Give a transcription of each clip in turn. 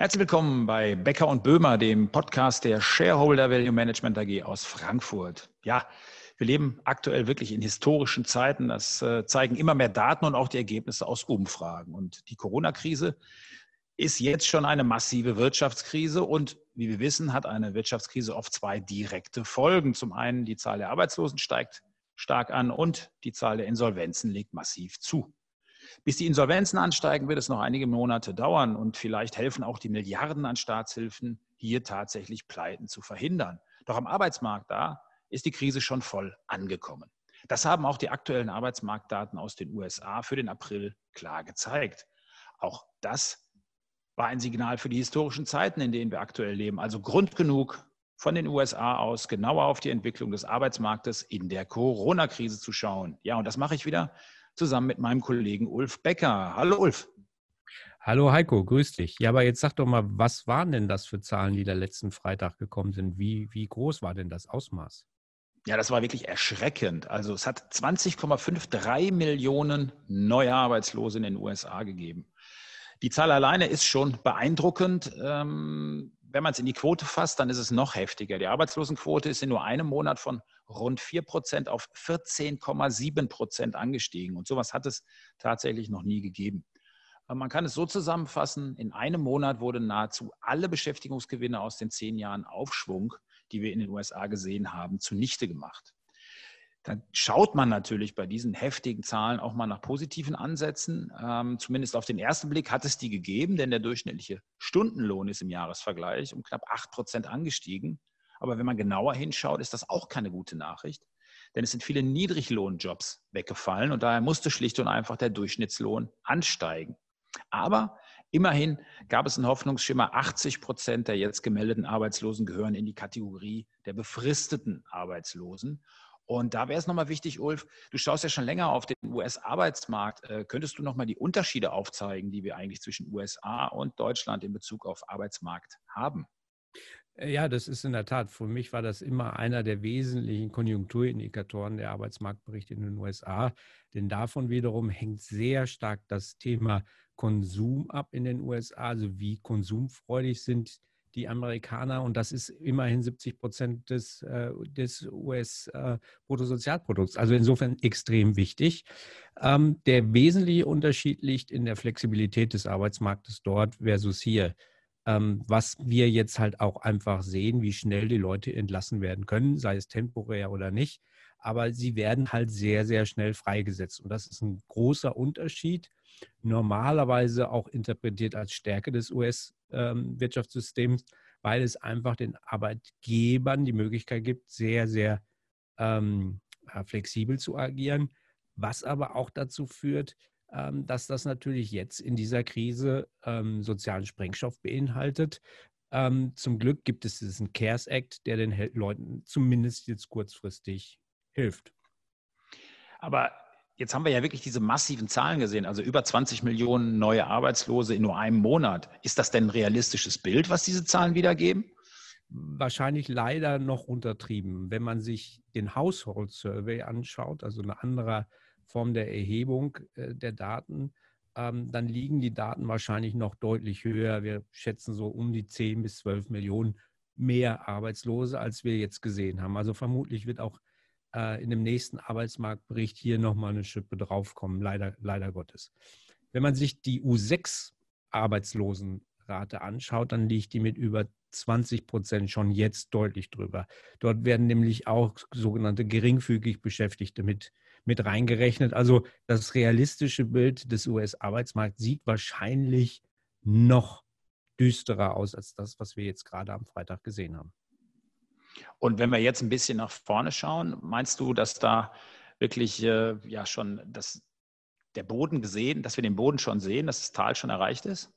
Herzlich willkommen bei Becker und Böhmer, dem Podcast der Shareholder Value Management AG aus Frankfurt. Ja, wir leben aktuell wirklich in historischen Zeiten. Das äh, zeigen immer mehr Daten und auch die Ergebnisse aus Umfragen. Und die Corona-Krise ist jetzt schon eine massive Wirtschaftskrise und wie wir wissen, hat eine Wirtschaftskrise oft zwei direkte Folgen. Zum einen die Zahl der Arbeitslosen steigt stark an und die Zahl der Insolvenzen legt massiv zu. Bis die Insolvenzen ansteigen, wird es noch einige Monate dauern und vielleicht helfen auch die Milliarden an Staatshilfen, hier tatsächlich Pleiten zu verhindern. Doch am Arbeitsmarkt da ist die Krise schon voll angekommen. Das haben auch die aktuellen Arbeitsmarktdaten aus den USA für den April klar gezeigt. Auch das war ein Signal für die historischen Zeiten, in denen wir aktuell leben. Also Grund genug, von den USA aus genauer auf die Entwicklung des Arbeitsmarktes in der Corona-Krise zu schauen. Ja, und das mache ich wieder zusammen mit meinem Kollegen Ulf Becker. Hallo Ulf. Hallo Heiko, grüß dich. Ja, aber jetzt sag doch mal, was waren denn das für Zahlen, die da letzten Freitag gekommen sind? Wie, wie groß war denn das Ausmaß? Ja, das war wirklich erschreckend. Also es hat 20,53 Millionen neue Arbeitslose in den USA gegeben. Die Zahl alleine ist schon beeindruckend. Ähm, wenn man es in die Quote fasst, dann ist es noch heftiger. Die Arbeitslosenquote ist in nur einem Monat von rund 4 Prozent auf 14,7 Prozent angestiegen. Und sowas hat es tatsächlich noch nie gegeben. Man kann es so zusammenfassen, in einem Monat wurden nahezu alle Beschäftigungsgewinne aus den zehn Jahren Aufschwung, die wir in den USA gesehen haben, zunichte gemacht. Dann schaut man natürlich bei diesen heftigen Zahlen auch mal nach positiven Ansätzen. Ähm, zumindest auf den ersten Blick hat es die gegeben, denn der durchschnittliche Stundenlohn ist im Jahresvergleich um knapp 8 Prozent angestiegen. Aber wenn man genauer hinschaut, ist das auch keine gute Nachricht, denn es sind viele Niedriglohnjobs weggefallen und daher musste schlicht und einfach der Durchschnittslohn ansteigen. Aber immerhin gab es einen Hoffnungsschimmer, 80 Prozent der jetzt gemeldeten Arbeitslosen gehören in die Kategorie der befristeten Arbeitslosen. Und da wäre es nochmal wichtig, Ulf, du schaust ja schon länger auf den US-Arbeitsmarkt. Äh, könntest du nochmal die Unterschiede aufzeigen, die wir eigentlich zwischen USA und Deutschland in Bezug auf Arbeitsmarkt haben? Äh, ja, das ist in der Tat. Für mich war das immer einer der wesentlichen Konjunkturindikatoren der Arbeitsmarktberichte in den USA. Denn davon wiederum hängt sehr stark das Thema Konsum ab in den USA. Also wie konsumfreudig sind die Amerikaner. Und das ist immerhin 70 Prozent des, äh, des US-Bruttosozialprodukts. Äh, also insofern extrem wichtig. Ähm, der wesentliche Unterschied liegt in der Flexibilität des Arbeitsmarktes dort versus hier ähm, was wir jetzt halt auch einfach sehen, wie schnell die Leute entlassen werden können, sei es temporär oder nicht. Aber sie werden halt sehr, sehr schnell freigesetzt. Und das ist ein großer Unterschied. Normalerweise auch interpretiert als Stärke des US-Wirtschaftssystems, ähm, weil es einfach den Arbeitgebern die Möglichkeit gibt, sehr, sehr ähm, flexibel zu agieren, was aber auch dazu führt, ähm, dass das natürlich jetzt in dieser Krise ähm, sozialen Sprengstoff beinhaltet. Ähm, zum Glück gibt es diesen CARES Act, der den Leuten zumindest jetzt kurzfristig hilft. Aber jetzt haben wir ja wirklich diese massiven Zahlen gesehen, also über 20 Millionen neue Arbeitslose in nur einem Monat. Ist das denn ein realistisches Bild, was diese Zahlen wiedergeben? Wahrscheinlich leider noch untertrieben. Wenn man sich den Household Survey anschaut, also ein anderer Form der Erhebung äh, der Daten, ähm, dann liegen die Daten wahrscheinlich noch deutlich höher. Wir schätzen so um die 10 bis 12 Millionen mehr Arbeitslose, als wir jetzt gesehen haben. Also vermutlich wird auch äh, in dem nächsten Arbeitsmarktbericht hier nochmal eine Schippe draufkommen, leider, leider Gottes. Wenn man sich die U6-Arbeitslosenrate anschaut, dann liegt die mit über 20 Prozent schon jetzt deutlich drüber. Dort werden nämlich auch sogenannte geringfügig Beschäftigte mit mit reingerechnet. Also das realistische Bild des US-Arbeitsmarkts sieht wahrscheinlich noch düsterer aus als das, was wir jetzt gerade am Freitag gesehen haben. Und wenn wir jetzt ein bisschen nach vorne schauen, meinst du, dass da wirklich äh, ja schon das, der Boden gesehen, dass wir den Boden schon sehen, dass das Tal schon erreicht ist?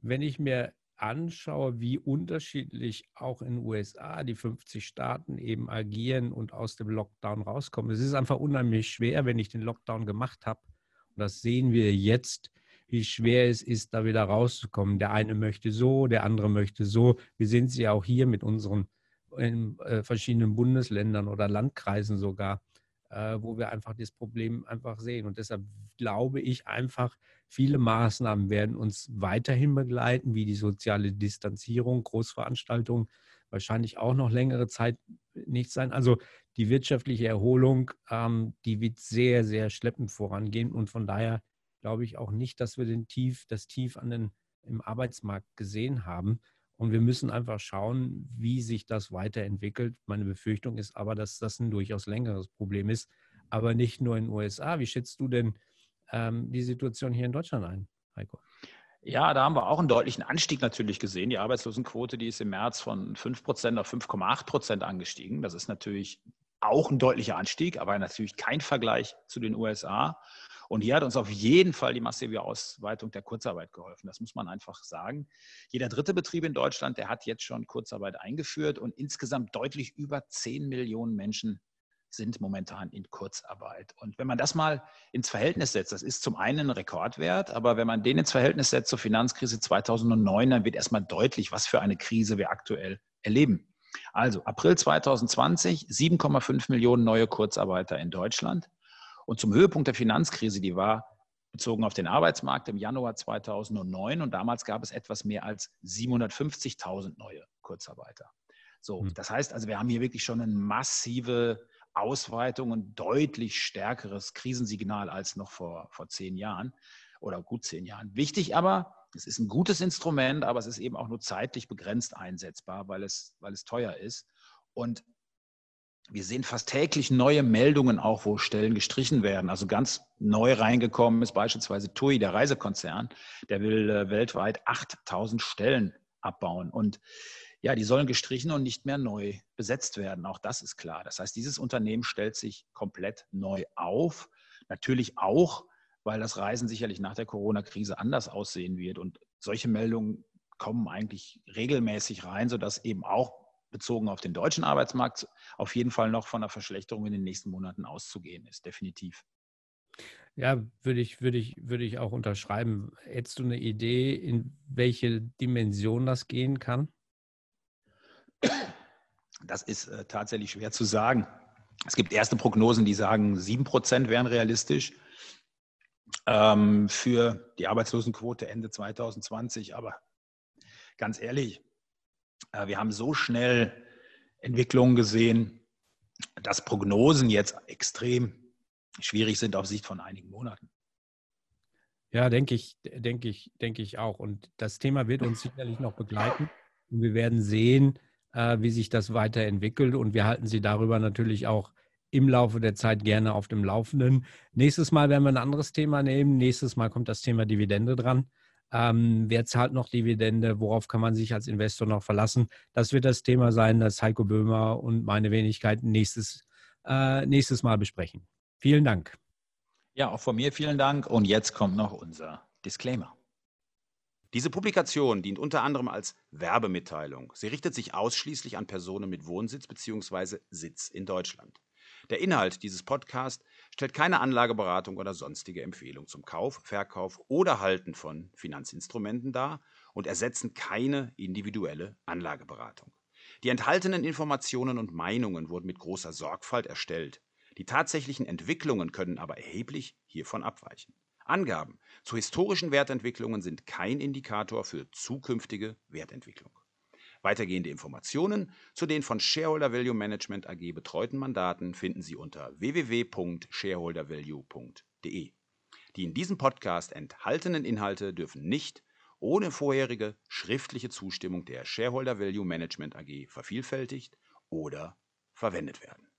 Wenn ich mir anschaue, wie unterschiedlich auch in den USA die 50 Staaten eben agieren und aus dem Lockdown rauskommen. Es ist einfach unheimlich schwer, wenn ich den Lockdown gemacht habe. Und das sehen wir jetzt, wie schwer es ist, da wieder rauszukommen. Der eine möchte so, der andere möchte so. Wir sehen sie ja auch hier mit unseren in, äh, verschiedenen Bundesländern oder Landkreisen sogar. äh, wo wir einfach das Problem einfach sehen. Und deshalb glaube ich einfach, viele Maßnahmen werden uns weiterhin begleiten, wie die soziale Distanzierung, Großveranstaltungen, wahrscheinlich auch noch längere Zeit nicht sein. Also die wirtschaftliche Erholung, ähm, die wird sehr, sehr schleppend vorangehen. Und von daher glaube ich auch nicht, dass wir den Tief, das Tief an den, im Arbeitsmarkt gesehen haben. Und wir müssen einfach schauen, wie sich das weiterentwickelt. Meine Befürchtung ist aber, dass das ein durchaus längeres Problem ist, aber nicht nur in den USA. Wie schätzt du denn ähm, die Situation hier in Deutschland ein, Heiko? Ja, da haben wir auch einen deutlichen Anstieg natürlich gesehen. Die Arbeitslosenquote, die ist im März von 5 Prozent auf 5,8 Prozent angestiegen. Das ist natürlich auch ein deutlicher Anstieg, aber natürlich kein Vergleich zu den USA. Und hier hat uns auf jeden Fall die massive Ausweitung der Kurzarbeit geholfen. Das muss man einfach sagen. Jeder dritte Betrieb in Deutschland, der hat jetzt schon Kurzarbeit eingeführt und insgesamt deutlich über 10 Millionen Menschen sind momentan in Kurzarbeit. Und wenn man das mal ins Verhältnis setzt, das ist zum einen ein Rekordwert, aber wenn man den ins Verhältnis setzt zur Finanzkrise 2009, dann wird erstmal deutlich, was für eine Krise wir aktuell erleben. Also April 2020, 7,5 Millionen neue Kurzarbeiter in Deutschland. Und zum Höhepunkt der Finanzkrise, die war bezogen auf den Arbeitsmarkt im Januar 2009 und damals gab es etwas mehr als 750.000 neue Kurzarbeiter. So, hm. das heißt also, wir haben hier wirklich schon eine massive Ausweitung und deutlich stärkeres Krisensignal als noch vor, vor zehn Jahren oder gut zehn Jahren. Wichtig aber, es ist ein gutes Instrument, aber es ist eben auch nur zeitlich begrenzt einsetzbar, weil es, weil es teuer ist. Und wir sehen fast täglich neue Meldungen auch, wo Stellen gestrichen werden. Also ganz neu reingekommen ist beispielsweise TUI, der Reisekonzern. Der will äh, weltweit 8000 Stellen abbauen. Und ja, die sollen gestrichen und nicht mehr neu besetzt werden. Auch das ist klar. Das heißt, dieses Unternehmen stellt sich komplett neu auf. Natürlich auch, weil das Reisen sicherlich nach der Corona-Krise anders aussehen wird. Und solche Meldungen kommen eigentlich regelmäßig rein, sodass eben auch bezogen auf den deutschen Arbeitsmarkt auf jeden Fall noch von einer Verschlechterung in den nächsten Monaten auszugehen ist, definitiv. Ja, würde ich, würde ich, würde ich auch unterschreiben. Hättest du eine Idee, in welche Dimension das gehen kann? Das ist äh, tatsächlich schwer zu sagen. Es gibt erste Prognosen, die sagen, 7% wären realistisch ähm, für die Arbeitslosenquote Ende 2020. Aber ganz ehrlich, äh, wir haben so schnell Entwicklungen gesehen, dass Prognosen jetzt extrem schwierig sind auf Sicht von einigen Monaten. Ja, denke ich, denke ich, denke ich auch. Und das Thema wird uns sicherlich noch begleiten. Und wir werden sehen, äh, wie sich das weiterentwickelt. Und wir halten Sie darüber natürlich auch im Laufe der Zeit gerne auf dem Laufenden. Nächstes Mal werden wir ein anderes Thema nehmen. Nächstes Mal kommt das Thema Dividende dran. Ähm, wer zahlt noch Dividende? Worauf kann man sich als Investor noch verlassen? Das wird das Thema sein, das Heiko Böhmer und meine Wenigkeit nächstes, äh, nächstes Mal besprechen. Vielen Dank. Ja, auch von mir vielen Dank. Und jetzt kommt noch unser Disclaimer. Diese Publikation dient unter anderem als Werbemitteilung. Sie richtet sich ausschließlich an Personen mit Wohnsitz bzw. Sitz in Deutschland. Der Inhalt dieses Podcasts stellt keine Anlageberatung oder sonstige Empfehlung zum Kauf, Verkauf oder Halten von Finanzinstrumenten dar und ersetzen keine individuelle Anlageberatung. Die enthaltenen Informationen und Meinungen wurden mit großer Sorgfalt erstellt. Die tatsächlichen Entwicklungen können aber erheblich hiervon abweichen. Angaben zu historischen Wertentwicklungen sind kein Indikator für zukünftige Wertentwicklung. Weitergehende Informationen zu den von Shareholder Value Management AG betreuten Mandaten finden Sie unter www.shareholdervalue.de. Die in diesem Podcast enthaltenen Inhalte dürfen nicht ohne vorherige schriftliche Zustimmung der Shareholder Value Management AG vervielfältigt oder verwendet werden.